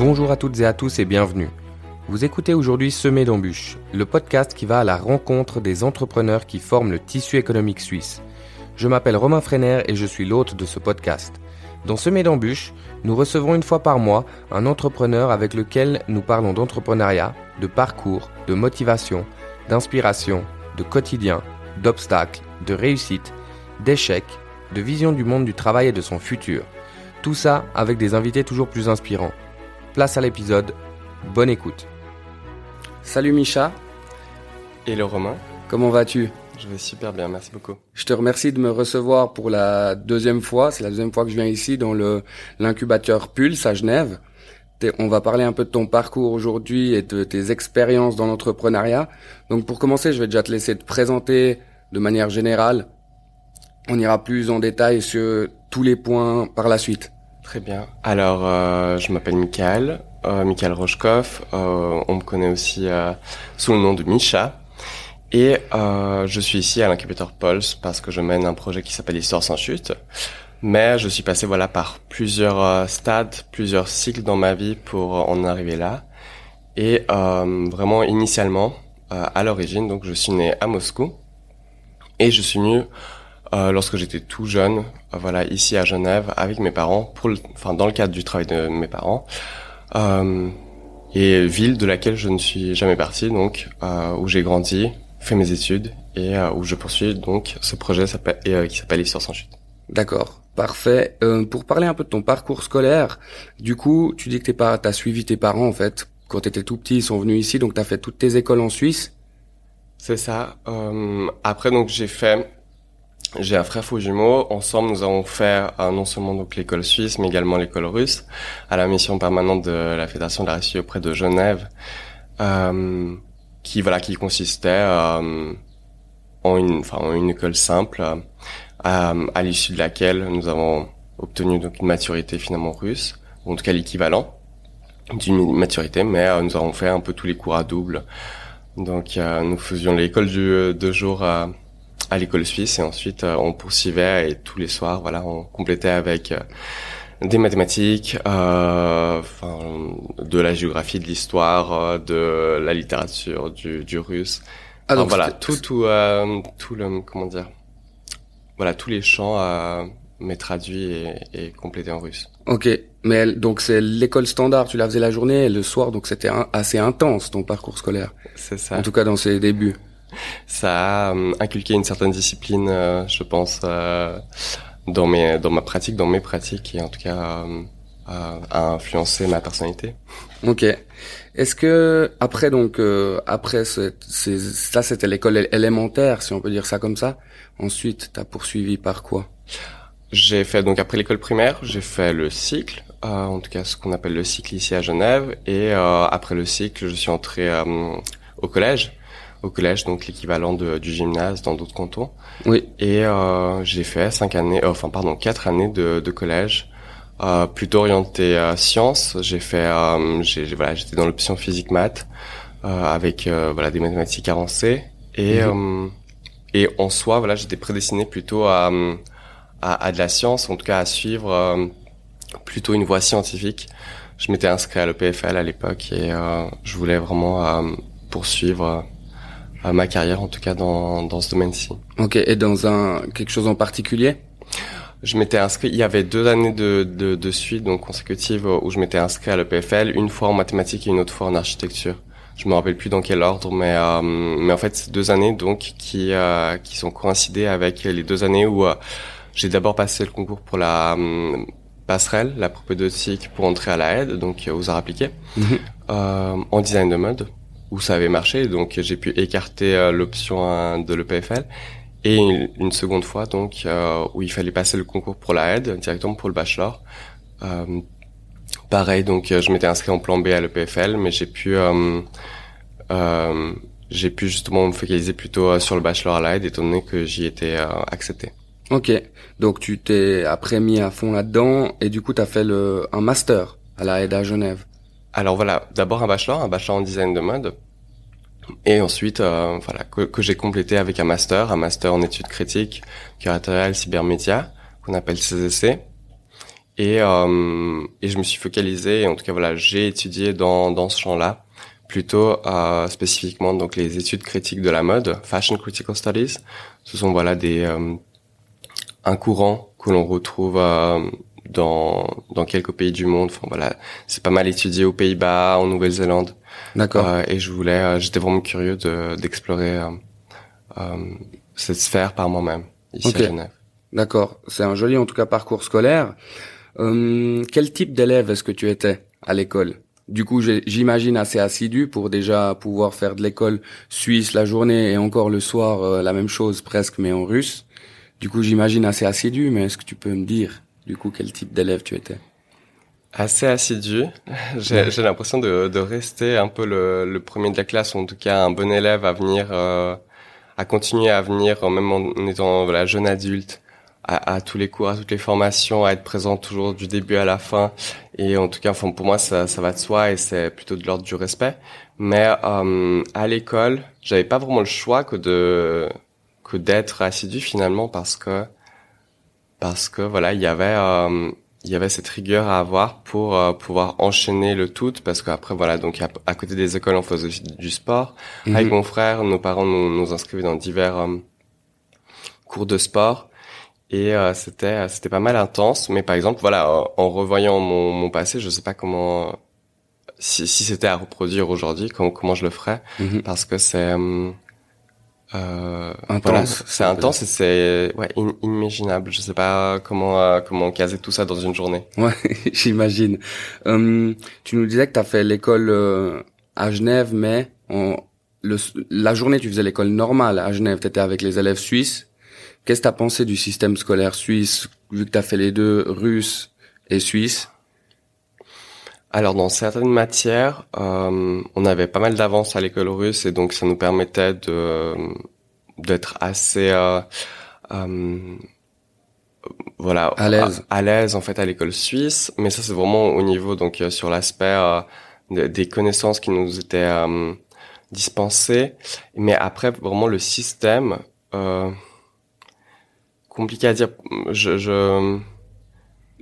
Bonjour à toutes et à tous et bienvenue. Vous écoutez aujourd'hui Semer d'embûches, le podcast qui va à la rencontre des entrepreneurs qui forment le tissu économique suisse. Je m'appelle Romain Freiner et je suis l'hôte de ce podcast. Dans Semer d'embûches, nous recevons une fois par mois un entrepreneur avec lequel nous parlons d'entrepreneuriat, de parcours, de motivation, d'inspiration, de quotidien, d'obstacles, de réussite, d'échecs, de vision du monde du travail et de son futur. Tout ça avec des invités toujours plus inspirants. Place à l'épisode, bonne écoute. Salut Micha, Hello Romain, comment vas-tu? Je vais super bien, merci beaucoup. Je te remercie de me recevoir pour la deuxième fois. C'est la deuxième fois que je viens ici dans le l'incubateur Pulse à Genève. On va parler un peu de ton parcours aujourd'hui et de tes expériences dans l'entrepreneuriat. Donc pour commencer, je vais déjà te laisser te présenter de manière générale. On ira plus en détail sur tous les points par la suite. Très bien. Alors, euh, je m'appelle Michael, euh, Michael Rochkoff. Euh, on me connaît aussi euh, sous le nom de Micha. Et euh, je suis ici à l'incubateur Pulse parce que je mène un projet qui s'appelle Histoire sans chute. Mais je suis passé voilà par plusieurs euh, stades, plusieurs cycles dans ma vie pour en arriver là. Et vraiment initialement, à l'origine, donc je suis né à Moscou et je suis venu euh, lorsque j'étais tout jeune, euh, voilà ici à Genève avec mes parents, pour le, enfin dans le cadre du travail de mes parents. et ville de laquelle je ne suis jamais parti, donc où j'ai grandi, fait mes études et euh, où je poursuis donc ce projet euh, qui s'appelle Histoire sans chute. D'accord, parfait. Euh, pour parler un peu de ton parcours scolaire, du coup, tu dis que t'es pas, t'as suivi tes parents en fait quand t'étais tout petit, ils sont venus ici, donc t'as fait toutes tes écoles en Suisse? C'est ça. Euh, après donc j'ai fait, j'ai un frère faux jumeau. Ensemble nous avons fait non seulement donc l'école suisse, mais également l'école russe, à la mission permanente de la Fédération de la Russie auprès de Genève. Euh, qui voilà qui consistait euh, en une enfin en une école simple euh, à l'issue de laquelle nous avons obtenu donc une maturité finalement russe ou en tout cas l'équivalent d'une maturité mais euh, nous avons fait un peu tous les cours à double donc euh, nous faisions l'école du de jour à, à l'école suisse et ensuite euh, on poursuivait et tous les soirs voilà on complétait avec des mathématiques, euh, enfin, de la géographie, de l'histoire, euh, de la littérature, du, du russe. Ah, donc voilà, tout, tout, euh, tout le, comment dire, voilà, tous les champs, euh, mais traduits et, et complétés en russe. Ok, mais donc c'est l'école standard, tu la faisais la journée et le soir, donc c'était assez intense ton parcours scolaire. C'est ça. En tout cas dans ses débuts. Ça a euh, inculqué une certaine discipline, euh, je pense dans mes dans ma pratique, dans mes pratiques et en tout cas euh, a influencé ma personnalité. Ok. Est-ce que après donc euh, après ce, ça c'était l'école élémentaire si on peut dire ça comme ça. Ensuite t'as poursuivi par quoi? J'ai fait donc après l'école primaire j'ai fait le cycle, euh, en tout cas ce qu'on appelle le cycle ici à Genève et euh, après le cycle je suis entré euh, au collège au collège, donc l'équivalent du gymnase dans d'autres cantons. Oui. Et euh, j'ai fait cinq années, euh, enfin pardon, quatre années de, de collège, euh, plutôt orienté à sciences. J'ai fait, euh, j'ai voilà, j'étais dans l'option physique maths euh, avec euh, voilà des mathématiques avancées et mm-hmm. et en soi voilà j'étais prédestiné plutôt à, à, à de la science, en tout cas à suivre plutôt une voie scientifique. Je m'étais inscrit à l'EPFL à l'époque et je voulais vraiment poursuivre à ma carrière en tout cas dans, dans ce domaine-ci. Ok, et dans un quelque chose en particulier? Je m'étais inscrit, il y avait deux années de, de, de suite, donc consécutives, où je m'étais inscrit à l'EPFL, une fois en mathématiques et une autre fois en architecture. Je me rappelle plus dans quel ordre, mais euh, mais en fait c'est deux années donc qui euh, qui sont coïncidées avec les deux années où euh, j'ai d'abord passé le concours pour la hum, passerelle, la propédeutique pour entrer à la aide, donc aux arts appliqués, mm-hmm. en design de mode où ça avait marché, donc j'ai pu écarter euh, l'option de l'EPFL. Et une, seconde fois, donc, euh, où il fallait passer le concours pour la aide, directement pour le bachelor. Euh, pareil, donc je m'étais inscrit en plan B à l'EPFL, mais j'ai pu... j'ai pu justement me focaliser plutôt sur le bachelor à l'aide, étant donné que j'y étais accepté. Ok, donc tu t'es après mis à fond là-dedans, et du coup tu as fait le, un master à la aide à Genève. Alors voilà, d'abord un bachelor, un bachelor en design de mode, et ensuite euh, voilà que, que j'ai complété avec un master, un master en études critiques, curatoriales, cybermédias, qu'on appelle CCC. Et, euh, et je me suis focalisé, en tout cas voilà, j'ai étudié dans, dans ce champ-là, plutôt euh, spécifiquement donc les études critiques de la mode, Fashion Critical Studies. Ce sont voilà des euh, un courant que l'on retrouve euh, dans dans quelques pays du monde. Enfin voilà, c'est pas mal étudié aux Pays-Bas, en Nouvelle-Zélande. D'accord. Euh, et je voulais, euh, j'étais vraiment curieux de d'explorer cette sphère par moi-même ici à Genève. D'accord. C'est un joli en tout cas parcours scolaire. quel type d'élève est-ce que tu étais à l'école? Du coup, j'imagine assez assidu pour déjà pouvoir faire de l'école suisse la journée et encore le soir euh, la même chose presque mais en russe. Du coup, j'imagine assez assidu, mais est-ce que tu peux me dire? Du coup quel type d'élève tu étais? Assez assidu. J'ai l'impression de, de, rester un peu le, le, premier de la classe, ou en tout cas un bon élève à venir, euh, à continuer à venir, même en étant voilà, jeune adulte, à, à, tous les cours, à toutes les formations, à être présent toujours du début à la fin. Et en tout cas, enfin, pour moi, ça, ça va de soi et c'est plutôt de l'ordre du respect. Mais euh, à l'école, j'avais pas vraiment le choix que de que d'être assidu finalement parce que parce que voilà, il y avait euh, il y avait cette rigueur à avoir pour euh, pouvoir enchaîner le tout parce qu'après voilà donc à, côté des écoles on faisait aussi du sport mhm. avec mon frère nos parents nous, nous inscrivaient dans divers euh, cours de sport et euh, c'était c'était pas mal intense mais par exemple voilà en revoyant mon, mon passé je sais pas comment si, si c'était à reproduire aujourd'hui comment comment je le ferais mhm. parce que c'est euh, euh intense c'est intense et c'est ouais. inimaginable. Je sais pas comment euh, comment caser tout ça dans une journée. Ouais j'imagine. Hum, tu nous disais que tu as fait l'école à Genève mais le, la journée tu faisais l'école normale à Genève. Tu étais avec les élèves suisses. Qu'est-ce que tu as pensé du système scolaire suisse, vu que tu as fait les deux, russe et suisse? Alors dans certaines matières, euh, on avait pas mal d'avance à l'école russe et donc ça nous permettait de d'être assez euh, euh, voilà à l'aise à, l'aise en fait à l'école suisse. Mais ça c'est vraiment au niveau donc euh, sur l'aspect euh, des connaissances qui nous étaient euh, dispensées. Mais après vraiment le système compliqué à dire. Je, je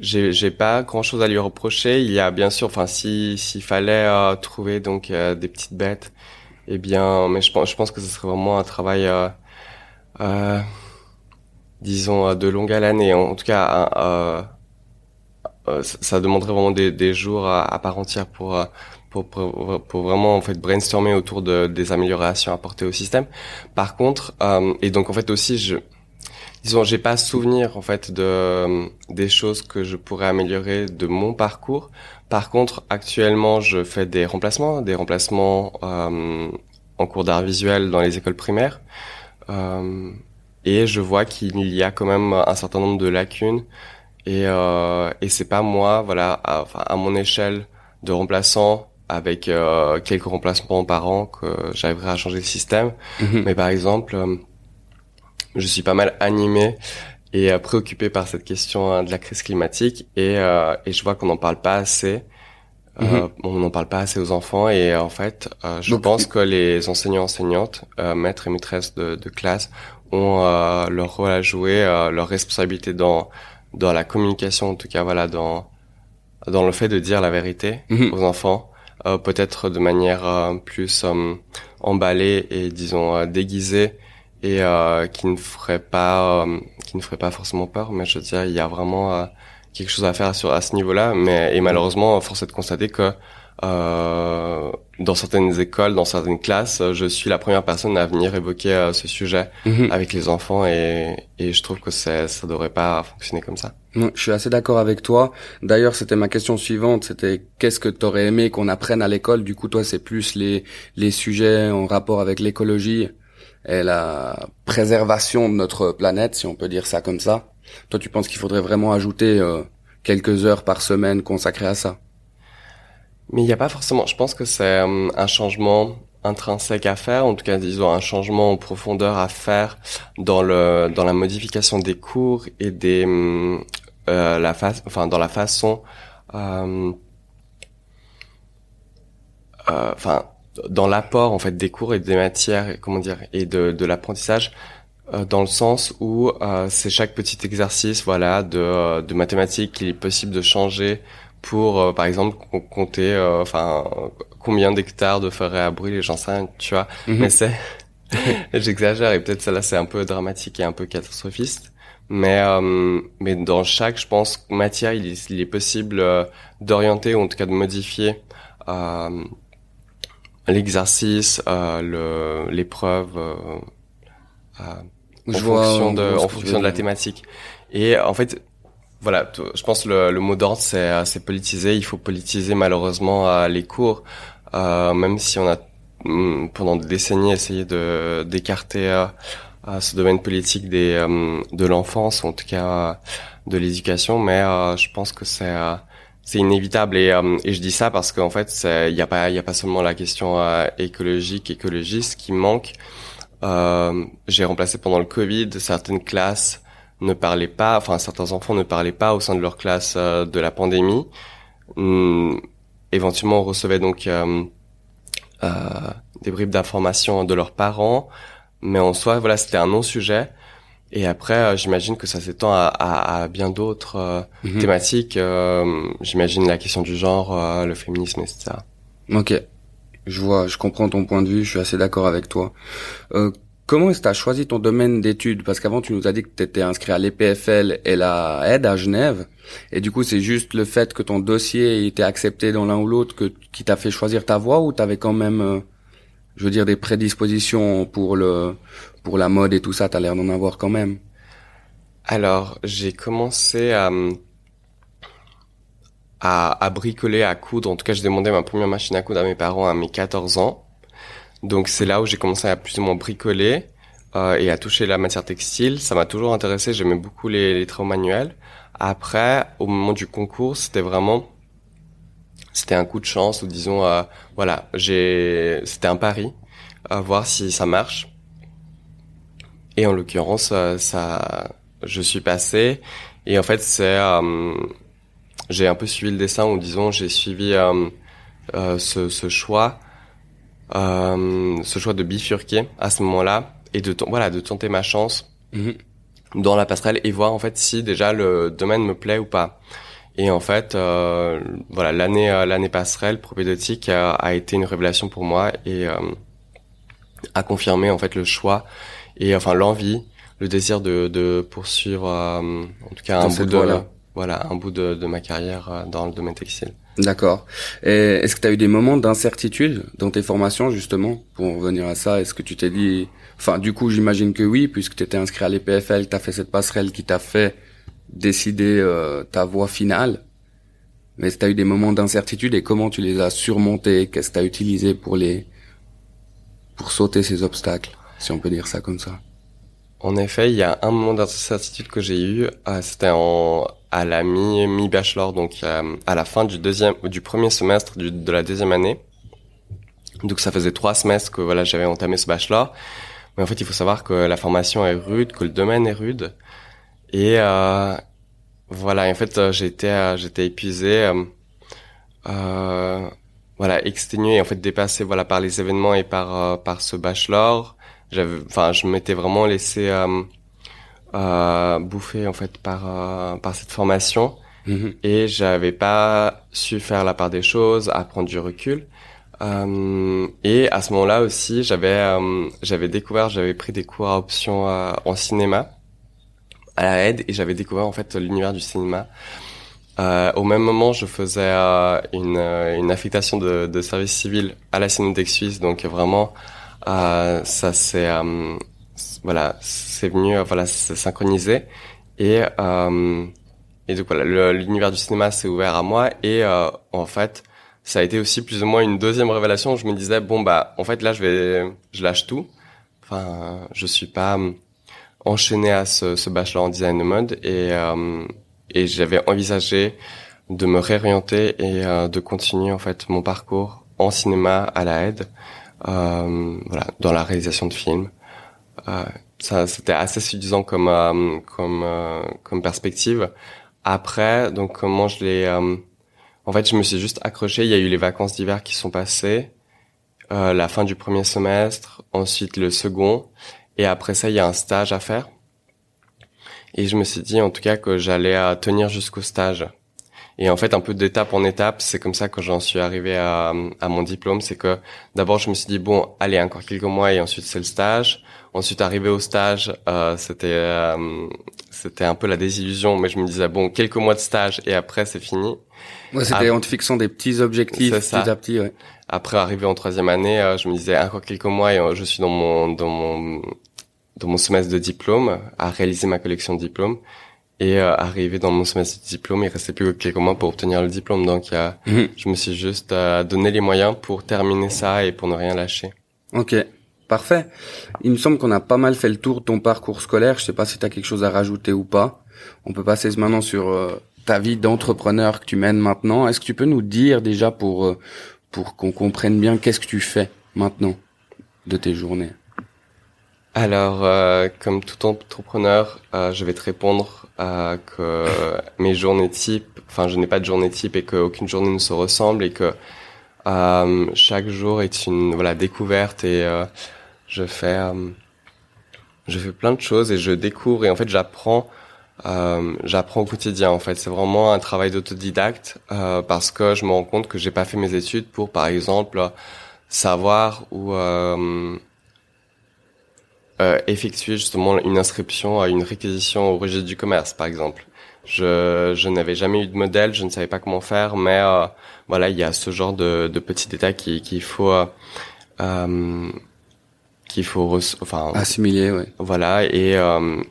j'ai, pas grand chose à lui reprocher. Il y a bien sûr, enfin, si s'il fallait euh, trouver donc euh, des petites bêtes, eh bien, mais je pense, je pense que ce serait vraiment un travail, euh, euh disons, de longue haleine et en tout cas, ça demanderait vraiment des, des jours à, part entière pour, pour, pour, pour vraiment en fait brainstormer autour de des améliorations apportées au système. Par contre, et donc en fait aussi, je disons, j'ai pas souvenir en fait de des choses que je pourrais améliorer de mon parcours. Par contre, actuellement, je fais des remplacements, des remplacements euh, en cours d'art visuel dans les écoles primaires, euh, et je vois qu'il y a quand même un certain nombre de lacunes. Et euh, et c'est pas moi, voilà, à, à mon échelle de remplaçant avec euh, quelques remplacements par an que j'arriverai à changer le système. Mhm. Mais par exemple euh, je suis pas mal animé et euh, préoccupé par cette question hein, de la crise climatique et, euh, et je vois qu'on n'en parle pas assez. Euh, mhm. on n'en parle pas assez aux enfants et en fait, je pense que les enseignants enseignantes, maîtres et maîtresses de, de classe ont leur rôle à jouer, leur responsabilité dans dans la communication, en tout cas voilà dans dans le fait de dire la vérité mhm. aux enfants, peut-être de manière plus emballée et disons déguisée et euh, qui ne ferait pas euh, qui ne ferait pas forcément peur mais je veux dire il y a vraiment euh, quelque chose à faire sur à ce niveau-là mais et malheureusement force est de constater que euh, dans certaines écoles, dans certaines classes, je suis la première personne à venir évoquer ce sujet mhm. avec les enfants et, et je trouve que ça ça devrait pas fonctionner comme ça. je suis assez d'accord avec toi. D'ailleurs, c'était ma question suivante, c'était qu'est-ce que tu aurais aimé qu'on apprenne à l'école? Du coup, toi, c'est plus les les sujets en rapport avec l'écologie et la préservation de notre planète, si on peut dire ça comme ça. Toi, tu penses qu'il faudrait vraiment ajouter euh, quelques heures par semaine consacrées à ça? Mais il n'y a pas forcément. Je pense que c'est euh, un changement intrinsèque à faire, en tout cas disons un changement en profondeur à faire dans le dans la modification des cours et des euh, la face, enfin dans la façon, euh, enfin dans l'apport en fait des cours et des matières, comment dire, et de, de l'apprentissage dans le sens où c'est chaque petit exercice, voilà, de, de mathématiques qu'il est possible de changer pour, par exemple, compter, enfin, combien d'hectares de forêt à brûler, j'en sais rien, tu vois. Mhm. Mais c'est, j'exagère et peut-être ça là c'est un peu dramatique et un peu catastrophiste. Mais euh, mais dans chaque, je pense, matière, il est, il est possible euh, d'orienter ou en tout cas de modifier euh, l'exercice, euh, l'épreuve euh, en, fonction de, en fonction de la thématique. Et en fait, voilà, je pense le, le mot d'ordre c'est c'est politiser. Il faut politiser malheureusement les cours, même si on a mm, pendant des décennies essayé de d'écarter ce domaine politique des euh, de l'enfance, en tout cas de l'éducation, mais euh, je pense que c'est euh, c'est inévitable et, et je dis ça parce qu'en fait il n'y a pas il y a pas seulement la question écologique écologiste qui manque. J'ai remplacé pendant le Covid certaines classes ne parlaient pas, enfin certains enfants ne parlaient pas au sein de leur classe de la pandémie. Hum, éventuellement on recevait donc des bribes d'informations de leurs parents. Mais en soi, voilà, c'était un non-sujet. Et après, euh, j'imagine que ça s'étend à, à, à, bien d'autres euh, mhm. thématiques. Euh, j'imagine la question du genre, le féminisme, etc. Ok, je vois, je comprends ton point de vue. Je suis assez d'accord avec toi. comment est-ce que tu as choisi ton domaine d'études? Parce qu'avant, tu nous as dit que tu étais inscrit à l'EPFL et la aide à Genève. Et du coup, c'est juste le fait que ton dossier était accepté dans l'un ou l'autre que qui t'a fait choisir ta voie ou t'avais quand même je veux dire des prédispositions pour le pour la mode et tout ça, t'as l'air d'en avoir quand même. Alors, j'ai commencé à, à, à bricoler, à coudre. En tout cas, j'ai demandé ma première machine à coudre à mes parents à mes 14 ans. Donc c'est là où j'ai commencé à plus ou moins bricoler euh, et à toucher la matière textile. Ça m'a toujours intéressé. J'aimais beaucoup les, les travaux manuels. Après, au moment du concours, c'était vraiment c'était un coup de chance ou disons euh, voilà j'ai c'était un pari à voir si ça marche et en l'occurrence euh, ça je suis passé et en fait c'est euh, j'ai un peu suivi le dessin ou disons j'ai suivi ce, ce, choix ce choix de bifurquer à ce moment-là et de voilà de tenter ma chance mhm. dans la passerelle et voir en fait si déjà le domaine me plaît ou pas et en fait, euh, voilà, l'année euh, l'année passerelle propédeutique a, a, été une révélation pour moi et euh, a confirmé en fait le choix et enfin l'envie, le désir de, de poursuivre euh, en tout cas un bout de voilà un bout de, de, ma carrière euh, dans le domaine textile. D'accord. Est-ce que tu as eu des moments d'incertitude dans tes formations justement pour revenir à ça? Est-ce que tu t'es dit, enfin du coup j'imagine que oui puisque tu étais inscrit à l'EPFL, tu as fait cette passerelle qui t'a fait décider euh, ta voie finale. Mais tu as eu des moments d'incertitude et comment tu les as surmontés? Qu'est-ce que tu as utilisé pour les pour sauter ces obstacles, si on peut dire ça comme ça En effet, il y a un moment d'incertitude que j'ai eu, euh, c'était en à la mi mi bachelor, donc euh, à la fin du deuxième du premier semestre du, de la deuxième année. Donc ça faisait trois semestres que voilà j'avais entamé ce bachelor. Mais en fait, il faut savoir que la formation est rude, que le domaine est rude. Et euh, voilà, en fait, euh, j'étais j'étais épuisé, euh, voilà, exténué, en fait, dépassé, voilà, par les événements et par par ce bachelor. J'avais, enfin, je m'étais vraiment laissé euh, bouffer en fait par par cette formation. Mm-hmm. Et j'avais pas su faire la part des choses, à prendre du recul. Euh, et à ce moment-là aussi, j'avais j'avais découvert, j'avais pris des cours à option en cinéma à la aide et j'avais découvert en fait l'univers du cinéma. Euh, au même moment, je faisais euh, une, euh, une affectation de, de, service civil à la Cinémathèque Suisse, donc vraiment euh, ça c'est voilà, c'est venu voilà, c'est synchronisé et et donc voilà, l'univers du cinéma s'est ouvert à moi et en fait ça a été aussi plus ou moins une deuxième révélation. Je me disais bon bah en fait là je vais je lâche tout. Enfin je suis pas enchaîné à ce, ce, bachelor en design de mode et, euh, et j'avais envisagé de me réorienter et euh, de continuer en fait mon parcours en cinéma à la aide, euh, voilà, dans la réalisation de films. Euh, ça, c'était assez suffisant comme euh, comme comme perspective. Après, donc comment je l'ai, en fait, je me suis juste accroché. Il y a eu les vacances d'hiver qui sont passées, la fin du premier semestre, ensuite le second, Et après ça, il y a un stage à faire. Et je me suis dit en tout cas que j'allais tenir jusqu'au stage. Et en fait, un peu d'étape en étape, c'est comme ça que j'en suis arrivé à, à mon diplôme. C'est que d'abord, je me suis dit bon, allez, encore quelques mois et ensuite c'est le stage. Ensuite, arrivé au stage, euh, c'était euh, c'était un peu la désillusion, mais je me disais bon, quelques mois de stage et après c'est fini. Ouais, c'était en te fixant des petits objectifs petit à petit. Ouais. Après, arrivé en troisième année, euh, je me disais encore quelques mois et euh, je suis dans mon dans mon dans mon semestre de diplôme à réaliser ma collection de diplômes. Et euh, arrivé dans mon semestre de diplôme, il restait plus que quelques mois pour obtenir le diplôme. Donc, euh, mhm. je me suis juste euh, donné les moyens pour terminer ça et pour ne rien lâcher. Ok, parfait. Il me semble qu'on a pas mal fait le tour de ton parcours scolaire. Je sais pas si tu as quelque chose à rajouter ou pas. On peut passer maintenant sur euh, ta vie d'entrepreneur que tu mènes maintenant. Est-ce que tu peux nous dire déjà pour pour qu'on comprenne bien qu'est-ce que tu fais maintenant de tes journées? Alors, euh, comme tout entrepreneur, euh, je vais te répondre euh, que mes journées type, enfin, je n'ai pas de journée type et qu'aucune journée ne se ressemble et que chaque jour est une voilà découverte et je fais je fais plein de choses et je découvre et en fait j'apprends j'apprends au quotidien en fait. C'est vraiment un travail d'autodidacte parce que je me rends compte que j'ai pas fait mes études pour par exemple savoir ou euh, effectuer justement une inscription à une réquisition au registre du commerce, par exemple. Je, je n'avais jamais eu de modèle, je ne savais pas comment faire, mais euh, voilà, il y a ce genre de, de petits détails qu'il qui faut euh, qu'il faut enfin assimiler, ouais. Voilà et euh,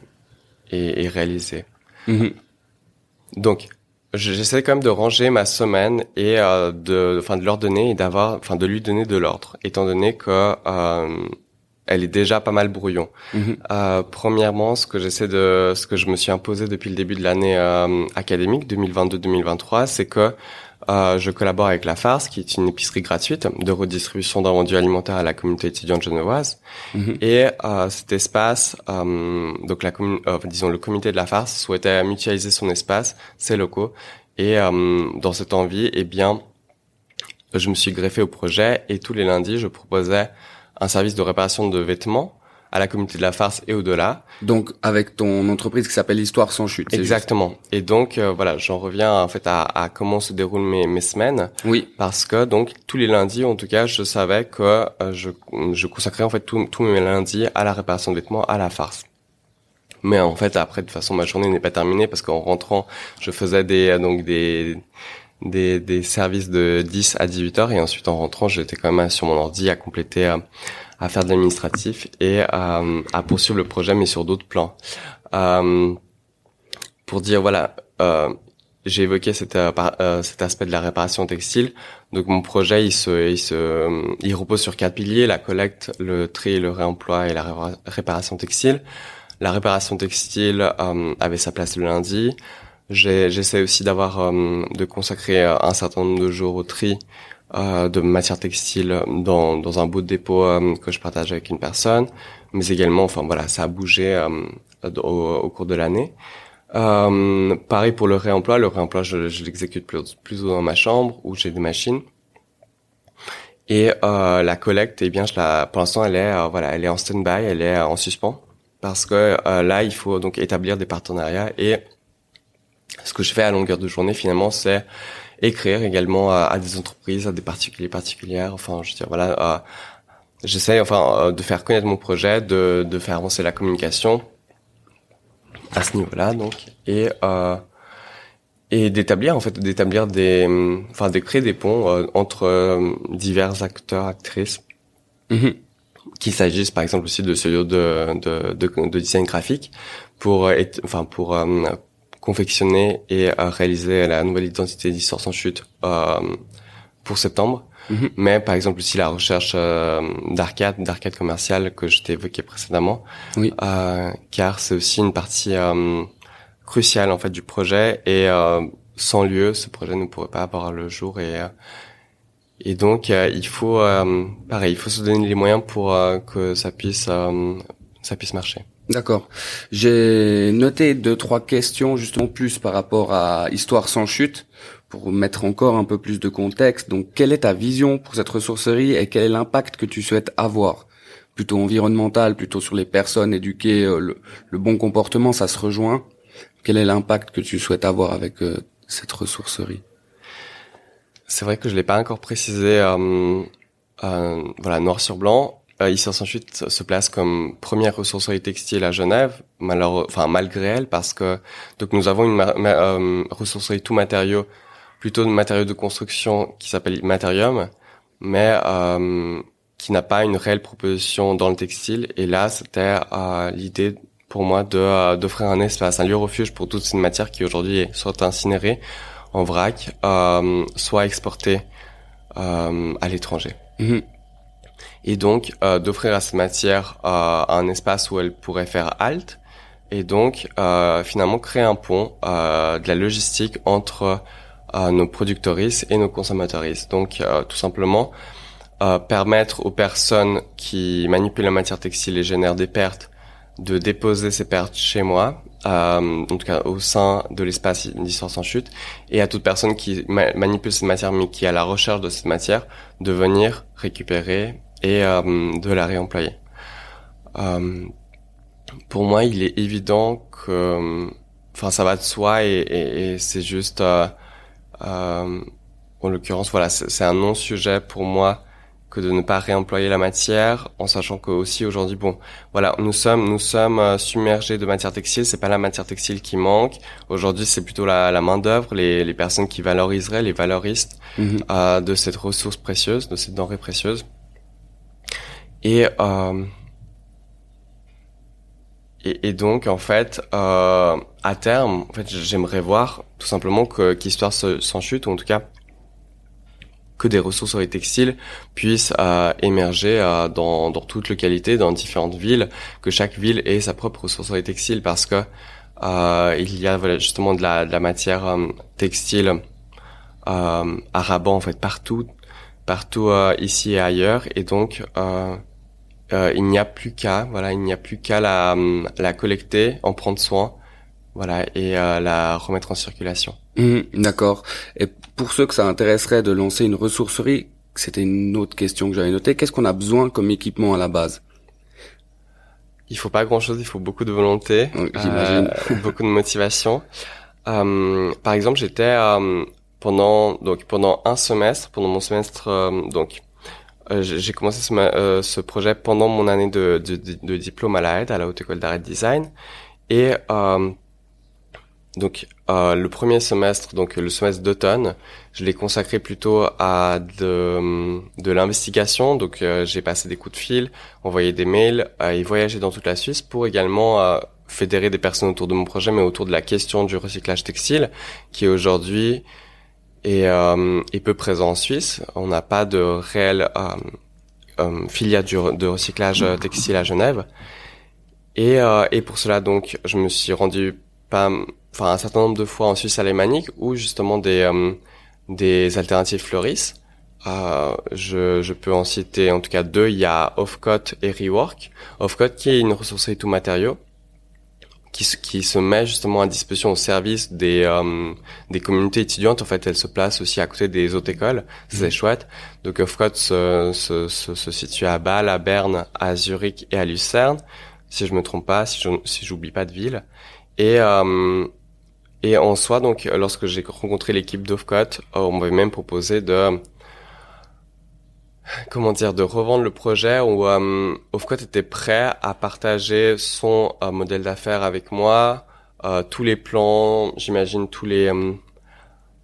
et, et, réaliser. Mm-hmm. Donc j'essaie quand même de ranger ma semaine et euh, de enfin de leur donner et d'avoir enfin de lui donner de l'ordre étant donné que euh, elle est déjà pas mal brouillon. Mhm. Euh, premièrement, ce que j'essaie de, ce que je me suis imposé depuis le début de l'année euh, académique 2022-2023, c'est que euh, je collabore avec La Farce, qui est une épicerie gratuite de redistribution d'invendus alimentaires à la communauté étudiante genevoise. Mhm. Et euh, cet espace, euh, donc la disons le comité de La Farce souhaitait mutualiser son espace, ses locaux. Et dans cette envie, eh bien, je me suis greffé au projet et tous les lundis, je proposais un service de réparation de vêtements à la communauté de la farce et au-delà. Donc avec ton entreprise qui s'appelle Histoire sans chute. Exactement. Et donc euh, voilà, j'en reviens en fait à, à, comment se déroulent mes, mes semaines. Oui. Parce que donc tous les lundis, en tout cas, je savais que euh, je, je consacrais en fait tous mes lundis à la réparation de vêtements, à la farce. Mais en fait après de toute façon ma journée n'est pas terminée parce qu'en rentrant, je faisais des euh, donc des des, des services de 10 à 18 heures. Et ensuite en rentrant j'étais quand même sur mon ordi à compléter à, à faire de l'administratif et à, à, poursuivre le projet mais sur d'autres plans. Euh, pour dire voilà euh, j'ai évoqué cet, euh, euh, cet aspect de la réparation textile. Donc mon projet il se il se il repose sur quatre piliers. La collecte le tri le réemploi et la réparation textile. La réparation textile euh, avait sa place le lundi J'essaie aussi d'avoir euh, de consacrer euh, un certain nombre de jours au tri euh, de matières textiles dans, dans un bout de dépôt que je partage avec une personne, mais également, enfin voilà, ça a bougé au, au, cours de l'année. pareil pour le réemploi, le réemploi je, je l'exécute plus, plus dans ma chambre où j'ai des machines. Et euh, la collecte, eh bien, je la, pour l'instant, elle est, voilà, elle est en stand-by, elle est en suspens, parce que là, il faut donc établir des partenariats et ce que je fais à longueur de journée finalement, c'est écrire également à, des entreprises, à des particuliers particulières. Enfin, je veux dire, voilà, j'essaie enfin euh, de faire connaître mon projet, de, de faire avancer la communication à ce niveau-là, donc et euh, et d'établir en fait d'établir des enfin de créer des ponts euh, entre euh, divers acteurs actrices mm-hmm. qu'il s'agisse par exemple aussi de studios de de, de, de design graphique pour être, enfin pour confectionner et à réaliser la nouvelle identité d'Histoire sans chute euh, pour septembre. Mhm. Mais par exemple aussi la recherche euh, d'arcade, d'arcade commerciale que je t'ai évoqué précédemment. Oui. Euh, car c'est aussi une partie euh, cruciale en fait du projet et euh, sans lieu, ce projet ne pourrait pas avoir le jour et et donc il faut pareil, il faut se donner les moyens pour que ça puisse ça puisse marcher. D'accord. J'ai noté deux trois questions justement plus par rapport à Histoire sans chute pour mettre encore un peu plus de contexte. Donc, quelle est ta vision pour cette ressourcerie et quel est l'impact que tu souhaites avoir? Plutôt environnemental, plutôt sur les personnes, éduquer le, bon comportement, ça se rejoint. Quel est l'impact que tu souhaites avoir avec cette ressourcerie? C'est vrai que je l'ai pas encore précisé, voilà, noir sur blanc. Euh, ICR 108 se place comme première ressourcerie textile à Genève, enfin malgré elle, parce que donc nous avons une euh, ressourcerie tout matériaux, plutôt de matériaux de construction qui s'appelle Materium, mais euh, qui n'a pas une réelle proposition dans le textile. Et là, c'était euh, l'idée pour moi de euh, d'offrir un espace, un lieu refuge pour toute cette matière qui aujourd'hui est soit incinérée en vrac, soit exportée à l'étranger. Mhm et donc euh, d'offrir à cette matière euh, un espace où elle pourrait faire halte et donc euh, finalement créer un pont de la logistique entre nos productrices et nos consommatrices. Donc tout simplement permettre aux personnes qui manipulent la matière textile et génèrent des pertes de déposer ces pertes chez moi, en tout cas au sein de l'espace d'histoire sans chute, et à toute personne qui manipule cette matière mais qui est à la recherche de cette matière, de venir récupérer et euh, de la réemployer. Euh, pour moi, il est évident que, enfin, ça va de soi et, et, et c'est juste, euh, euh, en l'occurrence, voilà, c'est un non-sujet pour moi que de ne pas réemployer la matière, en sachant que aussi aujourd'hui, bon, voilà, nous sommes nous sommes submergés de matière textile. C'est pas la matière textile qui manque. Aujourd'hui, c'est plutôt la, la main d'œuvre, les, les personnes qui valoriseraient, les valoristes mhm. euh, de cette ressource précieuse, de cette denrée précieuse. Et, euh, et, donc, en fait, euh, à terme, en fait, j'aimerais voir tout simplement que qu'Histoire sans chute, ou en tout cas que des ressources textiles puissent euh, émerger euh, dans, dans toute localité, dans différentes villes, que chaque ville ait sa propre ressourcerie textile, parce que euh, il y a voilà, justement de la, de la matière euh, textile euh, à rabat en fait partout, partout euh, ici et ailleurs, et donc euh, euh, il n'y a plus qu'à, voilà, il n'y a plus qu'à la, la collecter, en prendre soin, voilà, et euh, la remettre en circulation. Mmh, d'accord. Et pour ceux que ça intéresserait de lancer une ressourcerie, c'était une autre question que j'avais notée. Qu'est-ce qu'on a besoin comme équipement à la base? Il faut pas grand-chose, il faut beaucoup de volonté, j'imagine, euh, beaucoup de motivation. Euh, par exemple, j'étais pendant donc pendant un semestre, pendant mon semestre donc euh, j'ai commencé ce, euh, ce, projet pendant mon année de, de, diplôme à la à la Haute École d'Art Design. Et euh, donc euh, le premier semestre, donc le semestre d'automne, je l'ai consacré plutôt à de, de l'investigation. Donc j'ai passé des coups de fil, envoyé des mails et voyagé dans toute la Suisse pour également fédérer des personnes autour de mon projet, mais autour de la question du recyclage textile, qui est aujourd'hui et, euh, peu présent en Suisse. On n'a pas de réelle euh, euh, filière de recyclage textile à Genève. Et, euh, et pour cela, donc, je me suis rendu pas, enfin, un certain nombre de fois en Suisse alémanique où justement des euh, des alternatives fleurissent. Euh, je, je, peux en citer en tout cas deux. Il y a Offcut et Rework. Offcut qui est une ressourcerie tout matériaux qui, qui se met justement à disposition au service des euh, des communautés étudiantes. En fait, elle se place aussi à côté des autres écoles. C'est mhm. chouette. Donc, Offcode se, se, se, se, situe à Bâle, à Berne, à Zurich et à Lucerne, si je me trompe pas, si je si j'oublie pas de ville. Et euh, et en soi, donc, lorsque j'ai rencontré l'équipe d'Offcode, on m'avait même proposé de comment dire, de revendre le projet où euh, était prêt à partager son euh, modèle d'affaires avec moi, euh, tous les plans, j'imagine tous les euh,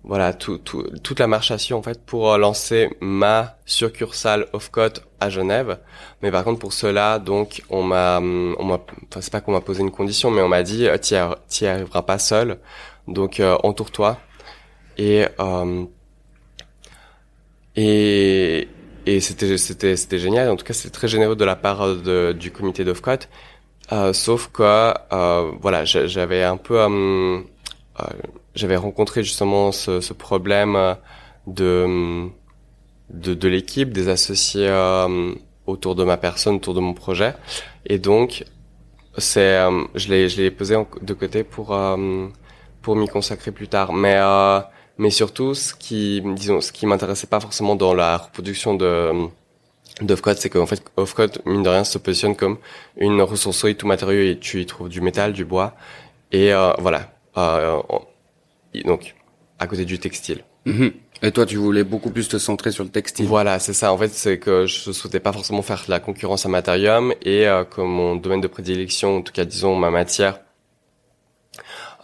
voilà tout, tout, toute la marchation en fait pour lancer ma succursale Offcut à Genève. Mais par contre pour cela donc on m'a on m'a enfin c'est pas qu'on m'a posé une condition mais on m'a dit tu n'y arriveras pas seul donc entoure-toi et et et c'était c'était c'était génial. En tout cas, c'était très généreux de la part euh, de, du comité d'Ofcot. Euh, sauf que euh, voilà, j'avais un peu euh, euh, j'avais rencontré justement ce, ce problème de de, de l'équipe, des associés autour de ma personne, autour de mon projet, et donc c'est je l'ai je l'ai posé de côté pour pour m'y consacrer plus tard. Mais mais surtout ce qui disons ce qui m'intéressait pas forcément dans la reproduction de d'Offcode, c'est qu'en fait, Offcode, mine de rien, se positionne comme une ressourcerie tout matériau et tu y trouves du métal, du bois, et euh, voilà. Euh, donc, à côté du textile. Mhm. Et toi, tu voulais beaucoup plus te centrer sur le textile. Voilà, c'est ça. En fait, c'est que je souhaitais pas forcément faire la concurrence à Materium et euh, comme mon domaine de prédilection, en tout cas, disons ma matière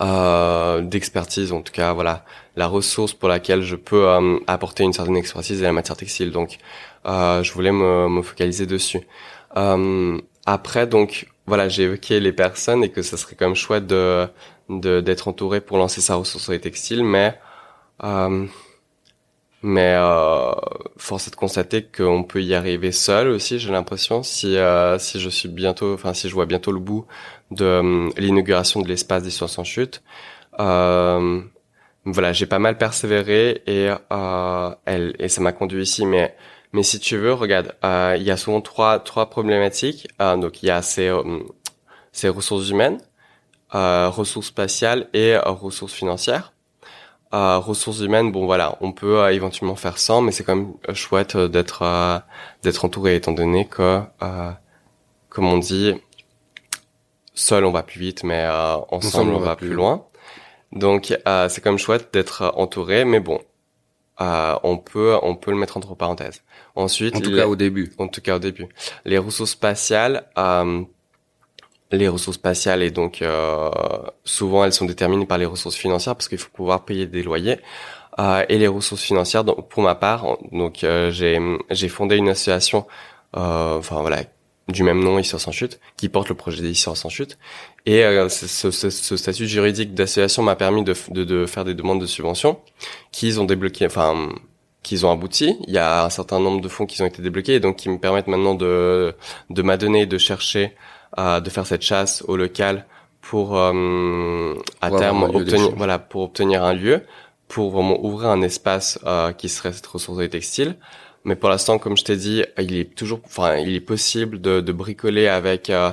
euh, d'expertise, en tout cas, voilà, la ressource pour laquelle je peux euh, apporter une certaine expertise est la matière textile. Donc, euh, je voulais me, me focaliser dessus. après, donc, voilà, j'ai évoqué les personnes et que ça serait quand même chouette de d'être entouré pour lancer sa ressourcerie textile, mais euh, mais euh, force est de constater qu'on peut y arriver seul aussi. J'ai l'impression si euh, si je suis bientôt, enfin si je vois bientôt le bout de euh, l'inauguration de l'espace des sciences en chute. Euh, voilà, j'ai pas mal persévéré et euh, elle et ça m'a conduit ici. Mais mais si tu veux, regarde, euh, il y a souvent trois trois problématiques. donc il y a ces ces ressources humaines, ressources spatiales et ressources financières. Euh, ressources humaines, bon voilà, on peut euh, éventuellement faire sans, mais c'est quand même euh, chouette euh, d'être d'être entouré, étant donné que, comme on dit, seul on va plus vite, mais ensemble, on, va, plus loin. Donc c'est quand même chouette d'être entouré, mais bon, on peut on peut le mettre entre parenthèses. Ensuite, en tout cas au début. En tout cas au début, les ressources spatiales les ressources spatiales et donc euh, souvent elles sont déterminées par les ressources financières parce qu'il faut pouvoir payer des loyers euh, et les ressources financières donc pour ma part donc euh, j'ai j'ai fondé une association euh, enfin voilà du même nom ici sans chute qui porte le projet ici sans chute. Et euh, ce, ce, ce, statut juridique d'association m'a permis de, de, de, faire des demandes de subventions qu'ils ont débloqué enfin qu'ils ont abouti. Il y a un certain nombre de fonds qui ont été débloqués et donc qui me permettent maintenant de de m'adonner de chercher de faire cette chasse au local pour euh, à terme obtenir voilà pour obtenir un lieu pour vraiment ouvrir un espace euh, qui serait cette ressource des textiles mais pour l'instant comme je t'ai dit il est toujours enfin il est possible de, de bricoler avec euh,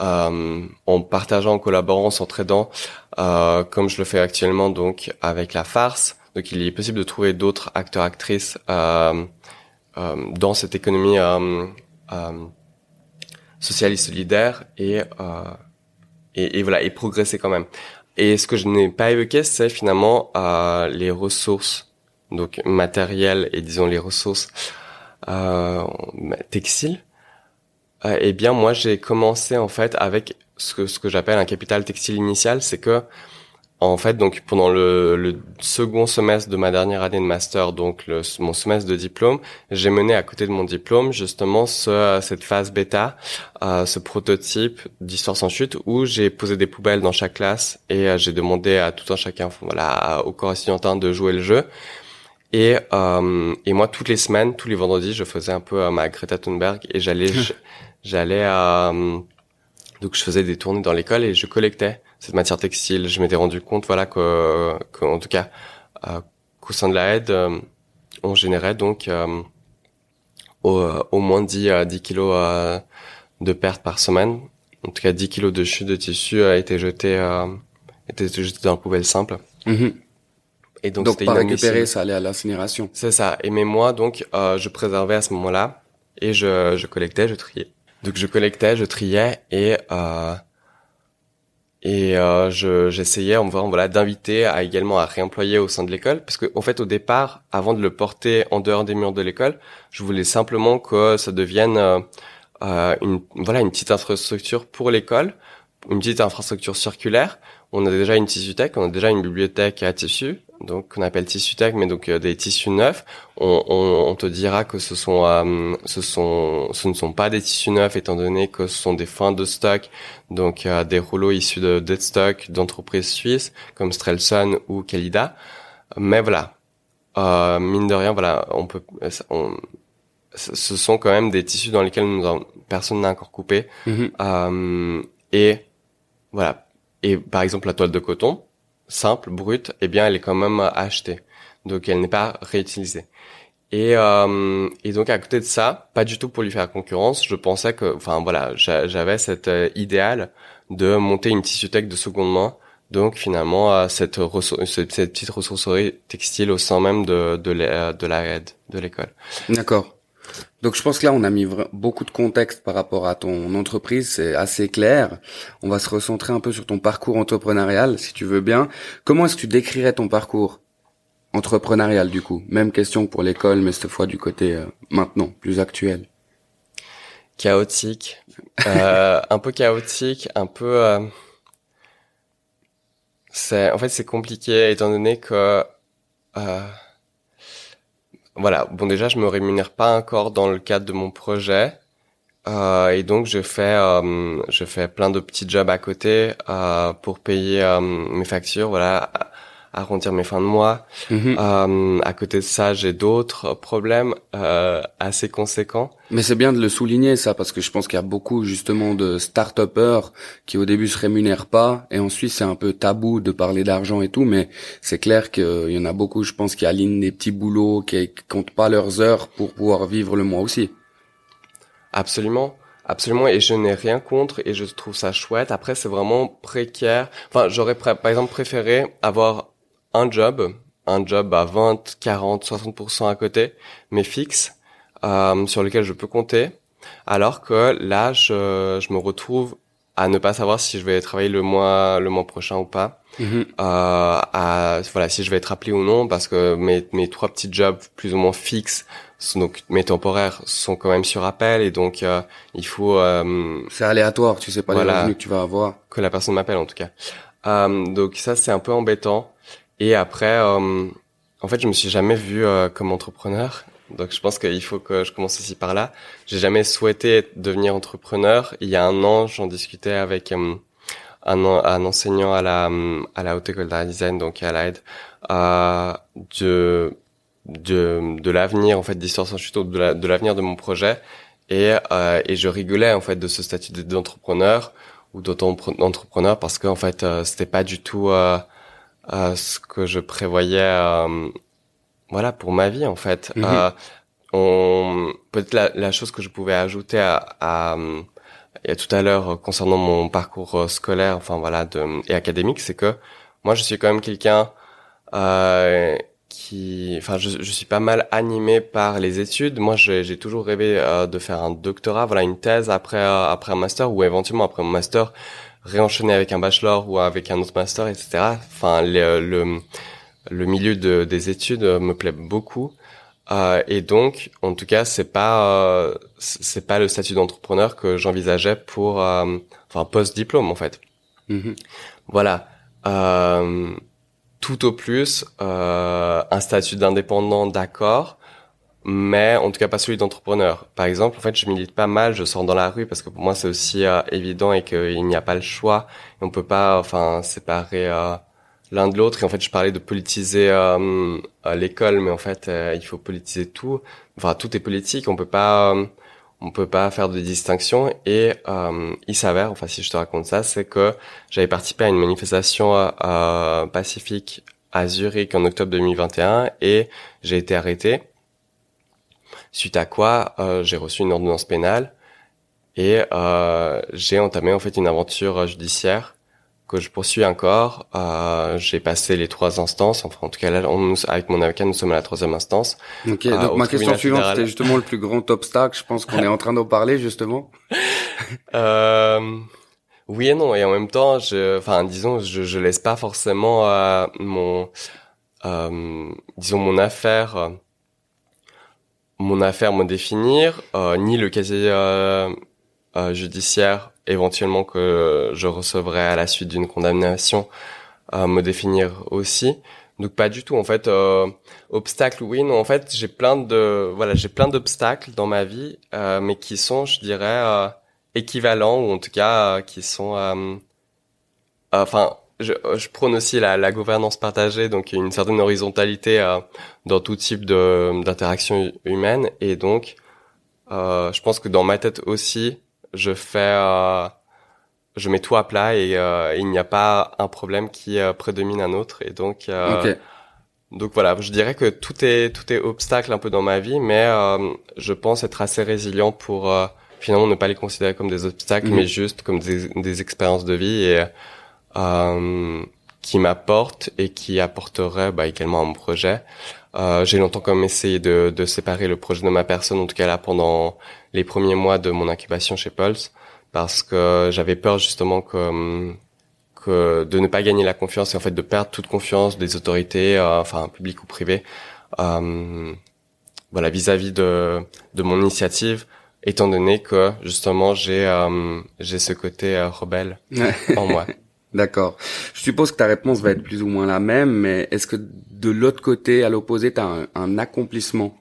euh, en partageant en collaborant en s'entraidant euh, comme je le fais actuellement donc avec la farce donc il est possible de trouver d'autres acteurs actrices euh, dans cette économie socialiste solidaire et, euh, et, et, voilà et progresser quand même. Et ce que je n'ai pas évoqué, c'est finalement euh, les ressources donc matérielles et disons les ressources euh, textiles. Euh, eh bien, moi, j'ai commencé en fait avec ce que ce que j'appelle un capital textile initial, c'est que en fait, donc pendant le, le, second semestre de ma dernière année de master, donc le, mon semestre de diplôme, j'ai mené à côté de mon diplôme justement ce, cette phase bêta, euh, ce prototype d'histoire sans chute où j'ai posé des poubelles dans chaque classe et euh, j'ai demandé à tout un chacun, voilà, au corps estudiantin de jouer le jeu. Et, euh, et moi, toutes les semaines, tous les vendredis, je faisais un peu ma Greta Thunberg et j'allais, j'allais à donc je faisais des tournées dans l'école et je collectais cette matière textile. Je m'étais rendu compte, voilà, que, que en tout cas, euh, qu'au sein de la aide, euh, on générait donc euh, au, au, moins 10, 10 kilos de pertes par semaine. En tout cas, 10 kilos de chute de tissu a été jeté, été jeté dans la poubelle simple. Mm-hmm. Et donc, donc pas récupérer, ça allait à l'incinération. C'est ça. Et mais moi, donc, je préservais à ce moment-là et je, je collectais, je triais. Donc je collectais, je triais et euh, et euh, je j'essayais en voilà d'inviter à également à réemployer au sein de l'école parce que en fait au départ avant de le porter en dehors des murs de l'école je voulais simplement que ça devienne euh, euh une voilà une petite infrastructure pour l'école une petite infrastructure circulaire on a déjà une tissutech on a déjà une bibliothèque à tissus donc qu'on appelle tissu tech, mais donc euh, des tissus neufs. On, on, on, te dira que ce sont, euh, ce sont, ce ne sont pas des tissus neufs étant donné que ce sont des fins de stock, donc euh, des rouleaux issus de dead stock d'entreprises suisses comme Strelson ou Kalida. Mais voilà, mine de rien, voilà, on peut, on, ce sont quand même des tissus dans lesquels nous personne n'a encore coupé. Mm-hmm. et voilà. Et par exemple la toile de coton, simple, brute, eh bien, elle est quand même achetée. Donc, elle n'est pas réutilisée. Et, euh, et donc, à côté de ça, pas du tout pour lui faire concurrence, je pensais que, enfin, voilà, j'avais cet euh, idéal de monter une tissuthèque de seconde main. Donc, finalement, euh, cette, cette, petite ressourcerie textile au sein même de, de, de l'école. D'accord. Donc je pense que là, on a mis beaucoup de contexte par rapport à ton entreprise, c'est assez clair. On va se recentrer un peu sur ton parcours entrepreneurial, si tu veux bien. Comment est-ce que tu décrirais ton parcours entrepreneurial du coup? Même question pour l'école, mais cette fois du côté euh, maintenant, plus actuel. Chaotique, euh, un peu chaotique, un peu. Euh, c'est en fait c'est compliqué étant donné que euh, voilà, bon déjà je me rémunère pas encore dans le cadre de mon projet. Euh, et donc je fais euh, je fais plein de petits jobs à côté euh, pour payer euh, mes factures, voilà, arrondir mes fins de mois. Mhm. Euh, à côté de ça, j'ai d'autres problèmes euh, assez conséquents. Mais c'est bien de le souligner ça parce que je pense qu'il y a beaucoup justement de start-upers qui au début se rémunèrent pas et ensuite c'est un peu tabou de parler d'argent et tout mais c'est clair qu'il y en a beaucoup je pense qui alignent des petits boulots qui comptent pas leurs heures pour pouvoir vivre le mois aussi. Absolument. Absolument, et je n'ai rien contre, et je trouve ça chouette. Après, c'est vraiment précaire. Enfin, j'aurais par exemple préféré avoir un job, un job à 20, 40, 60% à côté, mais fixe, euh, sur lequel je peux compter. Alors que là, je, je me retrouve à ne pas savoir si je vais travailler le mois le mois prochain ou pas. Mhm. Euh, à voilà si je vais être appelé ou non parce que mes mes trois petits jobs plus ou moins fixes sont donc mes temporaires sont quand même sur appel et donc euh, il faut euh, C'est aléatoire, tu sais pas les Voilà. revenus que tu vas avoir. que la personne m'appelle en tout cas. Euh, donc ça c'est un peu embêtant. Et après, euh, en fait, je me suis jamais vu euh, comme entrepreneur. Donc je pense qu'il faut que je commence aussi par là. J'ai jamais souhaité devenir entrepreneur. Il y a un an, j'en discutais avec euh, un, en- un enseignant à la à la haute école d'art design, donc à l'AID, euh, de de de l'avenir en fait d'histoire sans chute, de la- de l'avenir de mon projet. Et euh, et je rigolais en fait de ce statut d'entrepreneur ou d'auto-entrepreneur parce qu'en fait euh, c'était pas du tout euh, ce que je prévoyais euh, voilà pour ma vie en fait. Euh, on peut-être la, la chose que je pouvais ajouter à, à, à tout à l'heure euh, concernant mon parcours euh, scolaire enfin voilà de, et académique c'est que moi je suis quand même quelqu'un euh, qui enfin je, je suis pas mal animé par les études. Moi j'ai j'ai toujours rêvé euh, de faire un doctorat voilà une thèse après euh, après un master ou éventuellement après mon master réenchaîner avec un bachelor ou avec un autre master etc enfin le le, le milieu de, des études euh, me plaît beaucoup euh, et donc en tout cas c'est pas euh, c'est pas le statut d'entrepreneur que j'envisageais pour euh, enfin post diplôme en fait Mhm. voilà. Euh, tout au plus, euh, un statut d'indépendant, d'accord, mais en tout cas pas celui d'entrepreneur. Par exemple, en fait, je milite pas mal, je sors dans la rue parce que pour moi c'est aussi euh, évident et qu'il n'y a pas le choix. Et on peut pas, enfin, séparer euh, l'un de l'autre. Et en fait, je parlais de politiser euh, l'école, mais en fait, euh, il faut politiser tout. Enfin, tout est politique. On peut pas, euh, on peut pas faire de distinction. Et euh, il s'avère, enfin, si je te raconte ça, c'est que j'avais participé à une manifestation pacifique à Zurich en octobre 2021 et j'ai été arrêté. Suite à quoi, euh, j'ai reçu une ordonnance pénale et euh, j'ai entamé en fait une aventure euh, judiciaire que je poursuis encore. Euh, j'ai passé les trois instances, enfin en tout cas là, on, nous- avec mon avocat, nous sommes à la troisième instance. Ok, Ah, donc ma question suivante, c'était justement le plus grand obstacle. Je pense qu'on est en train d'en parler justement. Euh, oui et non, et en même temps, je, enfin disons, je, je laisse pas forcément euh, mon, euh, disons mon affaire, euh, mon affaire me définir, euh, ni le casier euh, euh, judiciaire éventuellement que je recevrai à la suite d'une condamnation euh, me définir aussi. Donc pas du tout en fait. Euh, obstacle oui non en fait j'ai plein de voilà j'ai plein d'obstacles dans ma vie mais qui sont je dirais équivalents ou en tout cas qui sont enfin je, je prône aussi la, la gouvernance partagée donc une certaine horizontalité euh, dans tout type d'interaction humaine et donc euh, je pense que dans ma tête aussi je fais euh, je mets tout à plat et euh, il n'y a pas un problème qui euh, prédomine un autre et donc euh, ok. donc voilà, je dirais que tout est tout est obstacle un peu dans ma vie, mais euh, je pense être assez résilient pour euh, finalement ne pas les considérer comme des obstacles, Mhm. mais juste comme des, des expériences de vie et euh, qui m'apporte et qui apporterait bah, également à mon projet. Euh, j'ai longtemps même essayé de, de, séparer le projet de ma personne, en tout cas là pendant les premiers mois de mon incubation chez Pulse, parce que j'avais peur justement que, que de ne pas gagner la confiance et en fait de perdre toute confiance des autorités, euh, enfin publiques ou privées, euh, voilà vis-à-vis de, de mon initiative, étant donné que justement j'ai euh, j'ai ce côté rebelle en moi. D'accord. Je suppose que ta réponse va être plus ou moins la même, mais est-ce que de l'autre côté, à l'opposé, tu as un, accomplissement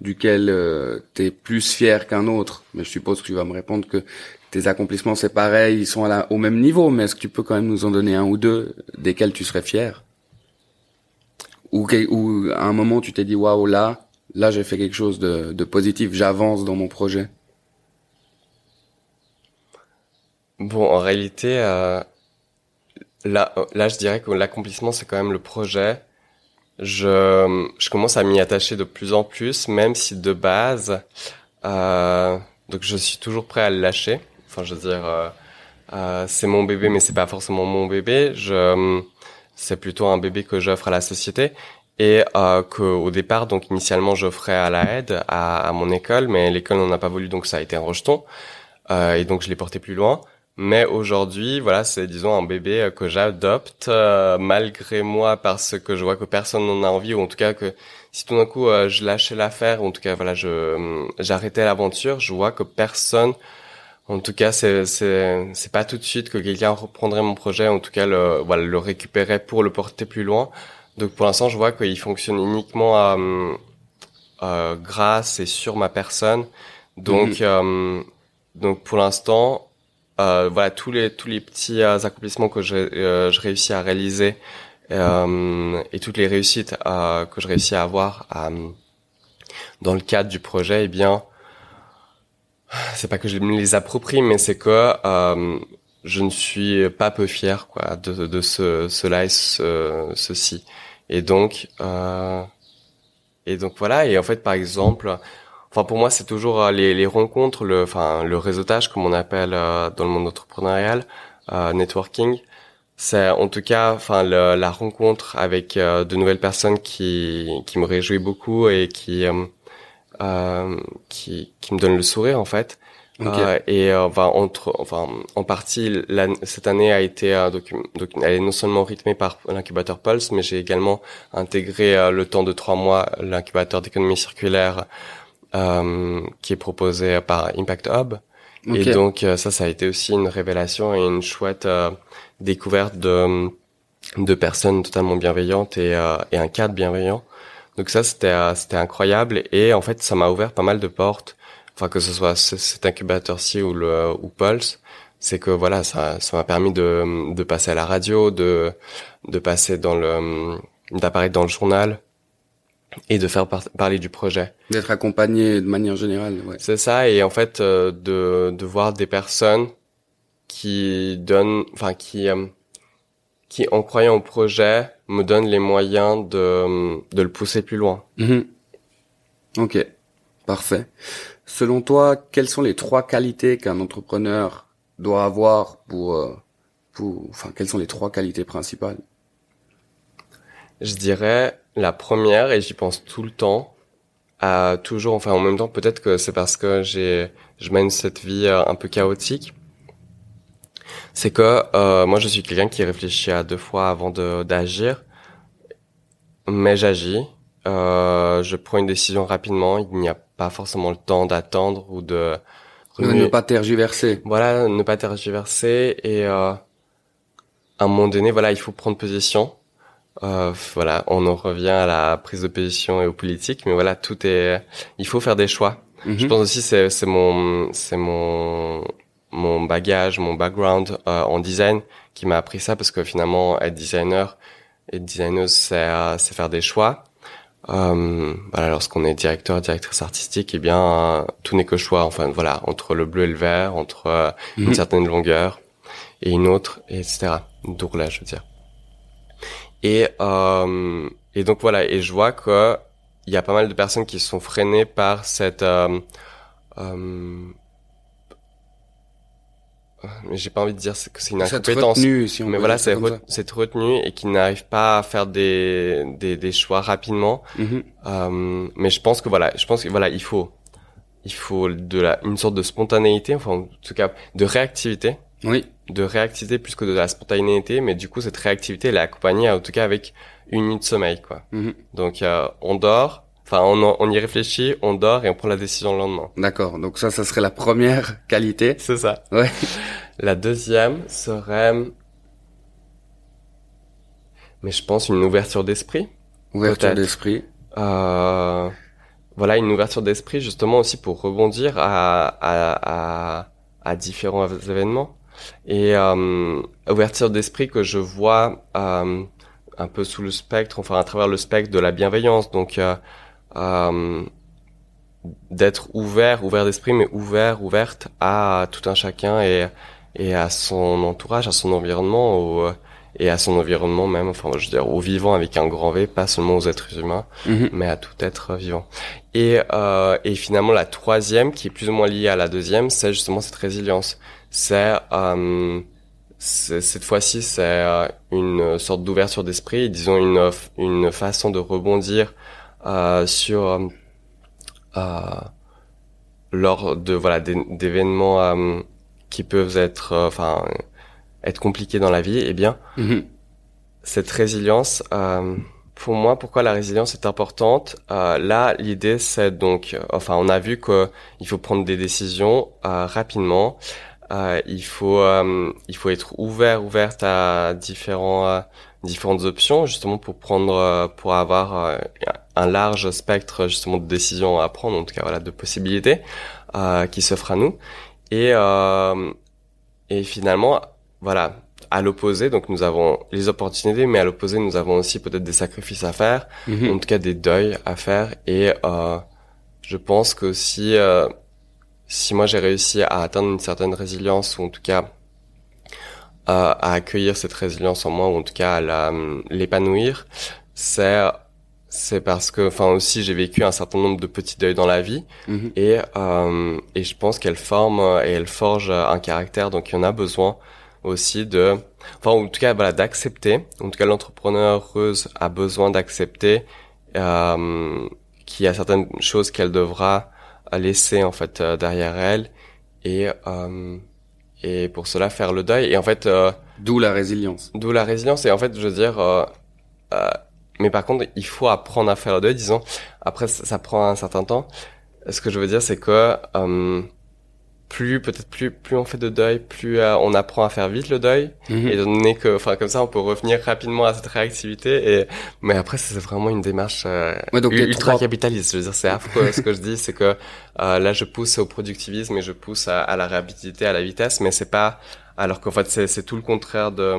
duquel euh, tu es plus fier qu'un autre? Mais je suppose que tu vas me répondre que tes accomplissements, c'est pareil, ils sont au même niveau, mais est-ce que tu peux quand même nous en donner un ou deux desquels tu serais fier? Ou, ou à un moment, tu t'es dit, waouh, là, là, j'ai fait quelque chose de, de positif, j'avance dans mon projet? Bon, en réalité... Euh Là, là, je dirais que l'accomplissement, c'est quand même le projet. Je, je commence à m'y attacher de plus en plus, même si de base, euh, donc je suis toujours prêt à le lâcher. Enfin, je veux dire, euh, euh, c'est mon bébé, mais c'est pas forcément mon bébé. Je, c'est plutôt un bébé que j'offre à la société et euh, que au départ, donc initialement, j'offrais à la aide à, à mon école, mais l'école n'en a pas voulu, donc ça a été un rejeton. Euh, et donc je l'ai porté plus loin. Mais aujourd'hui, voilà, c'est disons un bébé euh, que j'adopte euh, malgré moi parce que je vois que personne n'en a envie ou en tout cas que si tout d'un coup euh, je lâchais l'affaire ou en tout cas voilà, je j'arrêtais l'aventure, je vois que personne en tout cas, c'est c'est c'est pas tout de suite que quelqu'un reprendrait mon projet, en tout cas le voilà le récupérer pour le porter plus loin. Donc pour l'instant, je vois qu'il fonctionne uniquement à, grâce et sur ma personne. Donc mhm. donc pour l'instant, euh, voilà tous les tous les petits euh, accomplissements que je, euh, je réussis à réaliser euh, et toutes les réussites euh, que je réussis à avoir dans le cadre du projet, eh bien, c'est pas que je me les approprie, mais c'est que je ne suis pas peu fier quoi de, de ce cela et ce, ceci. Et donc et donc voilà. Et en fait, par exemple Enfin, pour moi, c'est toujours euh, les, les, rencontres, le, enfin, le réseautage, comme on appelle euh, dans le monde entrepreneurial, euh, networking. C'est en tout cas, enfin, la rencontre avec de nouvelles personnes qui qui me réjouit beaucoup et qui qui qui me donne le sourire en fait. et enfin, entre, enfin, en partie, cette année a été donc, donc, elle est non seulement rythmée par l'incubateur Pulse, mais j'ai également intégré le temps de trois mois l'incubateur d'économie circulaire euh, qui est proposé par Impact Hub. Et donc euh, ça, ça a été aussi une révélation et une chouette euh, découverte de, de personnes totalement bienveillantes et, et un cadre bienveillant. Donc ça, c'était c'était incroyable et en fait, ça m'a ouvert pas mal de portes. Enfin, que ce soit cet incubateur-ci ou le ou Pulse, c'est que voilà, ça ça m'a permis de de passer à la radio, de de passer dans le d'apparaître dans le journal, et de faire parler du projet. D'être accompagné de manière générale. Ouais. C'est ça, et en fait euh, de, de voir des personnes qui donnent, enfin qui euh, qui en croyant au projet me donnent les moyens de de le pousser plus loin. Mm-hmm. Ok, parfait. Selon toi, quelles sont les trois qualités qu'un entrepreneur doit avoir pour euh, pour, enfin quelles sont les trois qualités principales? Je dirais la première, et j'y pense tout le temps, à toujours, enfin en même temps, peut-être que c'est parce que j'ai, je mène cette vie euh, un peu chaotique. C'est que euh, moi, je suis quelqu'un qui réfléchit à deux fois avant de d'agir, mais j'agis. Euh, je prends une décision rapidement. Il n'y a pas forcément le temps d'attendre ou de ne pas tergiverser. Voilà, ne pas tergiverser et euh, à un moment donné, voilà, il faut prendre position. Euh, voilà, on en revient à la prise de position et aux politiques, mais voilà, tout est. Il faut faire des choix. Mhm. Je pense aussi c'est c'est mon c'est mon mon bagage, mon background euh, en design qui m'a appris ça parce que finalement être designer et designer c'est c'est faire des choix. Euh, voilà, lorsqu'on est directeur, directrice artistique, eh bien tout n'est que choix. Enfin voilà, entre le bleu et le vert, entre euh, une mhm. certaine longueur et une autre, etc. Donc là, je veux dire. Et, euh, et donc voilà, et je vois que il y a pas mal de personnes qui sont freinées par cette euh, euh, mais j'ai pas envie de dire que c'est une incompétence. retenue, si on mais voilà, c'est re- c'est retenu et qui n'arrive pas à faire des, des, des choix rapidement. Mhm. Euh, mais je pense que voilà, je pense que voilà, il faut, il faut de la, une sorte de spontanéité, enfin en tout cas de réactivité, Oui, de réactivité plus que de la spontanéité. Mais du coup, cette réactivité, elle est accompagnée en tout cas avec une nuit de sommeil, quoi. Mhm. Donc euh, on dort, enfin on, on y réfléchit, on dort et on prend la décision le lendemain. d'accord. Donc ça, ça serait la première qualité. C'est ça. Ouais. La deuxième serait, mais je pense une ouverture d'esprit. Ouverture d'esprit. Euh, voilà, une ouverture d'esprit justement aussi pour rebondir à, à, à, à différents événements. Et euh, ouverture d'esprit que je vois euh, un peu sous le spectre, enfin à travers le spectre de la bienveillance. Donc euh, euh, d'être ouvert, ouvert d'esprit, mais ouvert, ouverte à tout un chacun et, et à son entourage, à son environnement, au, et à son environnement même, enfin je veux dire au vivant avec un grand V, pas seulement aux êtres humains Mhm. mais à tout être vivant. Et, euh, et finalement, la troisième, qui est plus ou moins liée à la deuxième, c'est justement cette résilience. C'est euh, c'est- cette fois-ci, c'est euh, une sorte d'ouverture d'esprit, disons une une façon de rebondir euh, sur euh, lors de voilà d'é- d'événements euh, qui peuvent être enfin être compliqués dans la vie. Eh bien, Mhm. cette résilience, euh, pour moi, pourquoi la résilience est importante Euh, Là, l'idée, c'est donc, euh, enfin, on a vu que il faut prendre des décisions euh, rapidement. Euh, il faut, euh, il faut être ouvert, ouverte à différents, euh, différentes options, justement pour prendre, euh, pour avoir euh, un large spectre justement de décisions à prendre, en tout cas, voilà, de possibilités euh, qui s'offrent à nous. Et, euh, et finalement, voilà, à l'opposé, donc nous avons les opportunités, mais à l'opposé, nous avons aussi peut-être des sacrifices à faire, Mhm. en tout cas des deuils à faire. Et euh, je pense que si euh, si moi j'ai réussi à atteindre une certaine résilience, ou en tout cas euh, à accueillir cette résilience en moi, ou en tout cas à la- l'épanouir, c'est c'est parce que, enfin aussi, j'ai vécu un certain nombre de petits deuils dans la vie, Mhm. et euh, et je pense qu'elle forme euh, et elle forge euh, un caractère. Donc il y en a besoin aussi de enfin en tout cas voilà d'accepter. En tout cas l'entrepreneuse a besoin d'accepter euh, qu'il y a certaines choses qu'elle devra laisser en fait euh, derrière elle et euh, et pour cela faire le deuil et en fait euh, D'où la résilience. D'où la résilience. Et en fait, je veux dire, euh, euh, mais par contre, il faut apprendre à faire le deuil. Disons, après, ça, ça prend un certain temps. Ce que je veux dire, c'est que euh, plus, peut-être plus, plus on fait de deuil, plus euh, on apprend à faire vite le deuil. Mhm. Et donné que, enfin, comme ça, on peut revenir rapidement à cette réactivité. Et mais après, c'est vraiment une démarche euh, Ouais, donc les ultra trois- capitaliste. Je veux dire, c'est affreux. ce que je dis, c'est que euh, là, je pousse au productivisme et je pousse à, à la rapidité, à la vitesse, mais c'est pas. Alors qu'en fait, c'est tout le contraire de.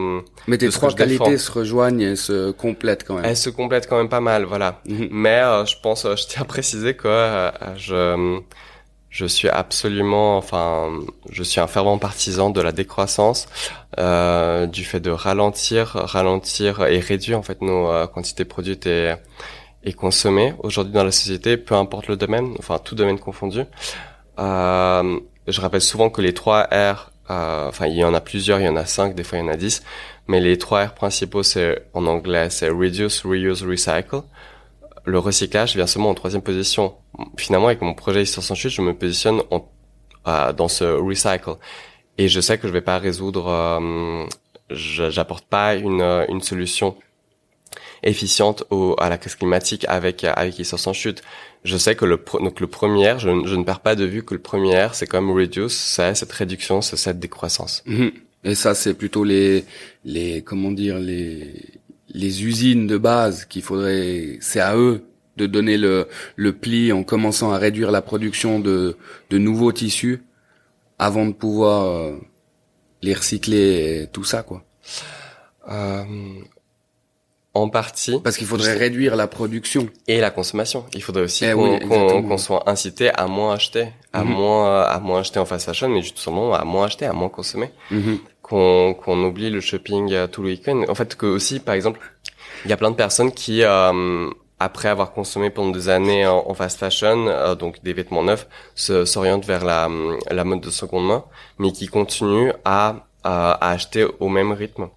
Mais tes de ce trois que je défends. qualités se rejoignent et se complètent quand même. Elle se complète quand même pas mal, voilà. Mhm. Mais euh, je pense, euh, je tiens à préciser que euh, je je suis absolument, enfin, je suis un fervent partisan de la décroissance, euh, du fait de ralentir, ralentir et réduire en fait nos euh, quantités produites et et consommées aujourd'hui dans la société, peu importe le domaine, enfin tout domaine confondu. Euh, je rappelle souvent que les trois R, euh, enfin il y en a plusieurs, il y en a cinq, des fois il y en a dix, mais les trois R principaux, c'est en anglais, c'est reduce, reuse, recycle. Le recyclage vient seulement en troisième position. Finalement, avec mon projet Histoire sans chute, je me positionne en, euh, dans ce recycle. Et je sais que je vais pas résoudre, euh, j'apporte pas une, euh, une solution efficiente au, à la crise climatique avec avec Histoire sans chute. Je sais que le donc le premier, je, je ne perds pas de vue que le premier c'est comme reduce, c'est cette réduction, c'est cette décroissance. Mhm. Et ça, c'est plutôt les, les, comment dire, les, les usines de base qu'il faudrait, c'est à eux de donner le, le pli en commençant à réduire la production de, de nouveaux tissus avant de pouvoir euh, les recycler et tout ça, quoi. Euh, en partie. Parce qu'il faudrait réduire la production. Et la consommation. Il faudrait aussi Eh qu'on oui, soit incité à moins acheter, à Mhm. moins à moins acheter en fast fashion, mais tout simplement à moins acheter, à moins consommer. Mhm. Qu'on oublie le shopping euh, tout le week-end. En fait, que aussi, par exemple, il y a plein de personnes qui euh, après avoir consommé pendant des années en, fast fashion, euh, donc des vêtements neufs, s'orientent vers la, la mode de seconde main, mais qui continuent à, à, acheter au même rythme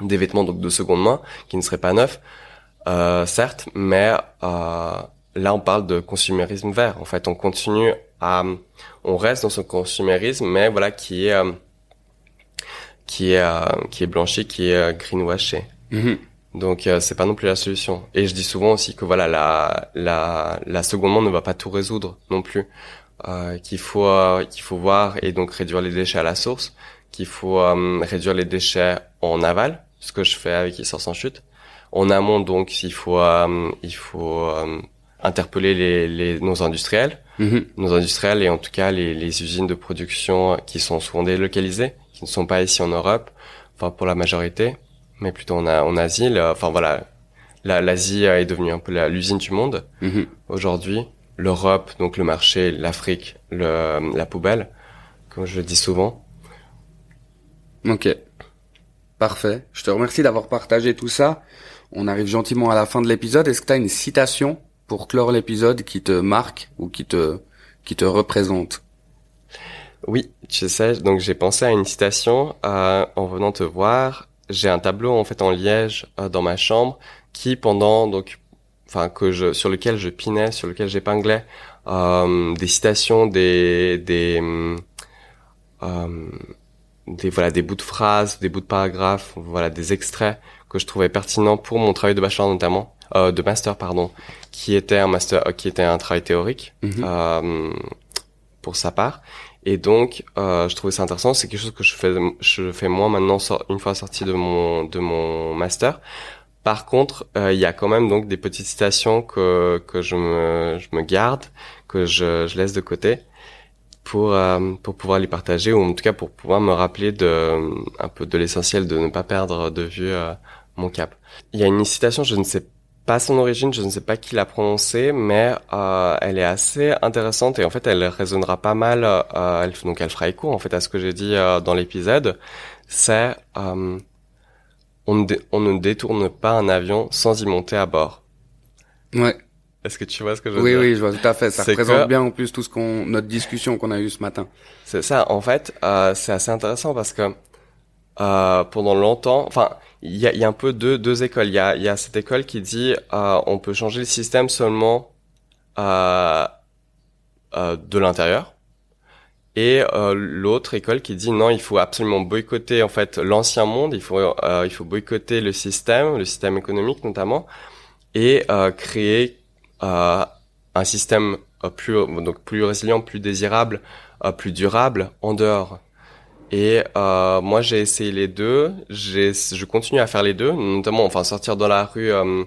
des vêtements donc de seconde main qui ne seraient pas neufs, euh, certes, mais euh, là on parle de consumérisme vert. En fait, on continue à, on reste dans ce consumérisme, mais voilà qui est euh, qui est euh, qui est blanchi, qui est euh, greenwashé. Mm donc euh, c'est pas non plus la solution. Et je dis souvent aussi que voilà la la la seconde main ne va pas tout résoudre non plus. Euh, qu'il faut euh, qu'il faut voir et donc réduire les déchets à la source, qu'il faut euh, réduire les déchets en aval, ce que je fais avec Essor sans chute. En amont donc il faut il faut interpeller les, les nos industriels, mm-hmm. nos industriels et en tout cas les, les usines de production qui sont souvent délocalisées, qui ne sont pas ici en Europe, enfin pour la majorité mais plutôt en, en Asie. enfin voilà, l'Asie est devenue un peu l'usine du monde mhm. aujourd'hui. L'Europe, donc le marché, l'Afrique, la poubelle, comme je le dis souvent. Ok, parfait. Je te remercie d'avoir partagé tout ça. On arrive gentiment à la fin de l'épisode. Est-ce que tu as une citation pour clore l'épisode qui te marque ou qui te qui te représente? Oui, tu sais, donc j'ai pensé à une citation euh, en venant te voir j'ai un tableau en fait en liège euh, dans ma chambre qui pendant donc enfin que je sur lequel je pinais sur lequel j'épinglais euh, des citations des des euh, des voilà des bouts de phrases des bouts de paragraphes voilà des extraits que je trouvais pertinents pour mon travail de bachelor notamment euh, de master pardon qui était un master euh, qui était un travail théorique mm-hmm. pour sa part et donc, euh, je trouvais ça intéressant. C'est quelque chose que je fais, je fais moi maintenant une fois sorti de mon de mon master. Par contre, euh, il y a quand même donc des petites citations que que je me je me garde, que je, je laisse de côté pour euh, pour pouvoir les partager ou en tout cas pour pouvoir me rappeler de un peu de l'essentiel de ne pas perdre de vue euh, mon cap. Il y a une citation, je ne sais pas son origine, je ne sais pas qui l'a prononcée, mais euh, elle est assez intéressante et en fait elle résonnera pas mal. Euh, elle, donc elle fera écho en fait à ce que j'ai dit euh, dans l'épisode. C'est euh, on, ne on ne détourne pas un avion sans y monter à bord. Ouais. Est-ce que tu vois ce que je veux oui, dire? Oui, oui, je vois tout à fait. Ça représente bien en plus tout ce qu'on, notre discussion qu'on a eue ce matin. C'est ça. En fait, euh, c'est assez intéressant parce que euh, pendant longtemps, enfin, il y a, y a, un peu deux, deux écoles. Il y a, y a cette école qui dit euh, on peut changer le système seulement euh, euh, de l'intérieur, et euh, l'autre école qui dit non, il faut absolument boycotter en fait l'ancien monde. Il faut euh, il faut boycotter le système, le système économique notamment, et créer un système plus donc plus résilient, plus désirable, plus durable en dehors et euh, moi, j'ai essayé les deux. Je continue à faire les deux, notamment, enfin, sortir dans la rue, euh,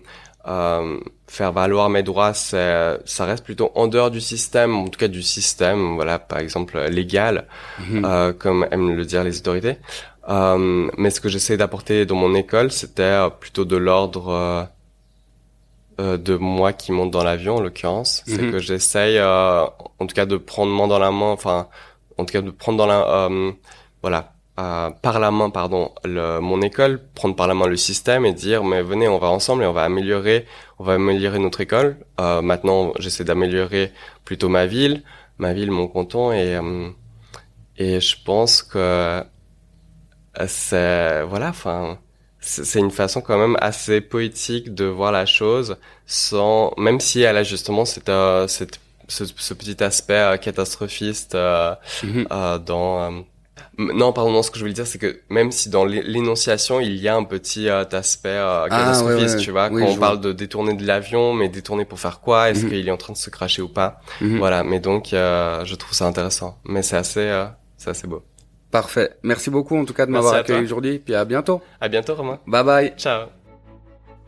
euh, faire valoir mes droits, ça reste plutôt en dehors du système, en tout cas du système, voilà, par exemple légal, mhm. euh, comme aiment le dire les autorités. Euh, mais ce que j'essaie d'apporter dans mon école, c'était plutôt de l'ordre euh, de moi qui monte dans l'avion, en l'occurrence. C'est mhm. que j'essaye, en tout cas, de prendre main dans la main, enfin, en tout cas, de prendre dans la voilà, par la main, pardon, le, mon école, prendre par la main le système et dire mais venez, on va ensemble et on va améliorer, on va améliorer notre école. Euh, maintenant, j'essaie d'améliorer plutôt ma ville, ma ville, mon canton et euh, et je pense que c'est voilà, enfin c'est une façon quand même assez poétique de voir la chose sans même si elle a justement cette, euh, cette ce, ce, petit aspect euh, catastrophiste euh, mm-hmm. dans non, pardon, non, ce que je voulais dire, c'est que même si dans l'énonciation, il y a un petit euh, aspect euh, ah, catastrophiste, tu vois, quand on parle de détourner de l'avion, mais détourner pour faire quoi Est-ce mhm. qu'il est en train de se cracher ou pas mhm. Voilà, mais donc, euh, je trouve ça intéressant. Mais c'est assez, euh, c'est assez beau. Parfait. Merci beaucoup, en tout cas, de m'avoir accueilli aujourd'hui, puis à bientôt. À bientôt, Romain. Bye bye. Ciao.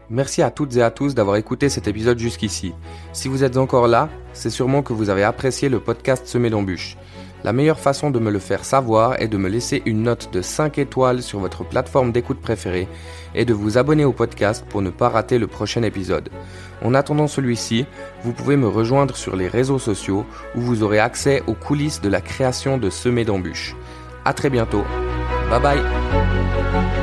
Merci à toutes et à tous d'avoir écouté cet épisode jusqu'ici. Si vous êtes encore là, c'est sûrement que vous avez apprécié le podcast Semé d'embûches. La meilleure façon de me le faire savoir est de me laisser une note de 5 étoiles sur votre plateforme d'écoute préférée et de vous abonner au podcast pour ne pas rater le prochain épisode. En attendant celui-ci, vous pouvez me rejoindre sur les réseaux sociaux où vous aurez accès aux coulisses de la création de Semé d'embûches. À très bientôt. Bye bye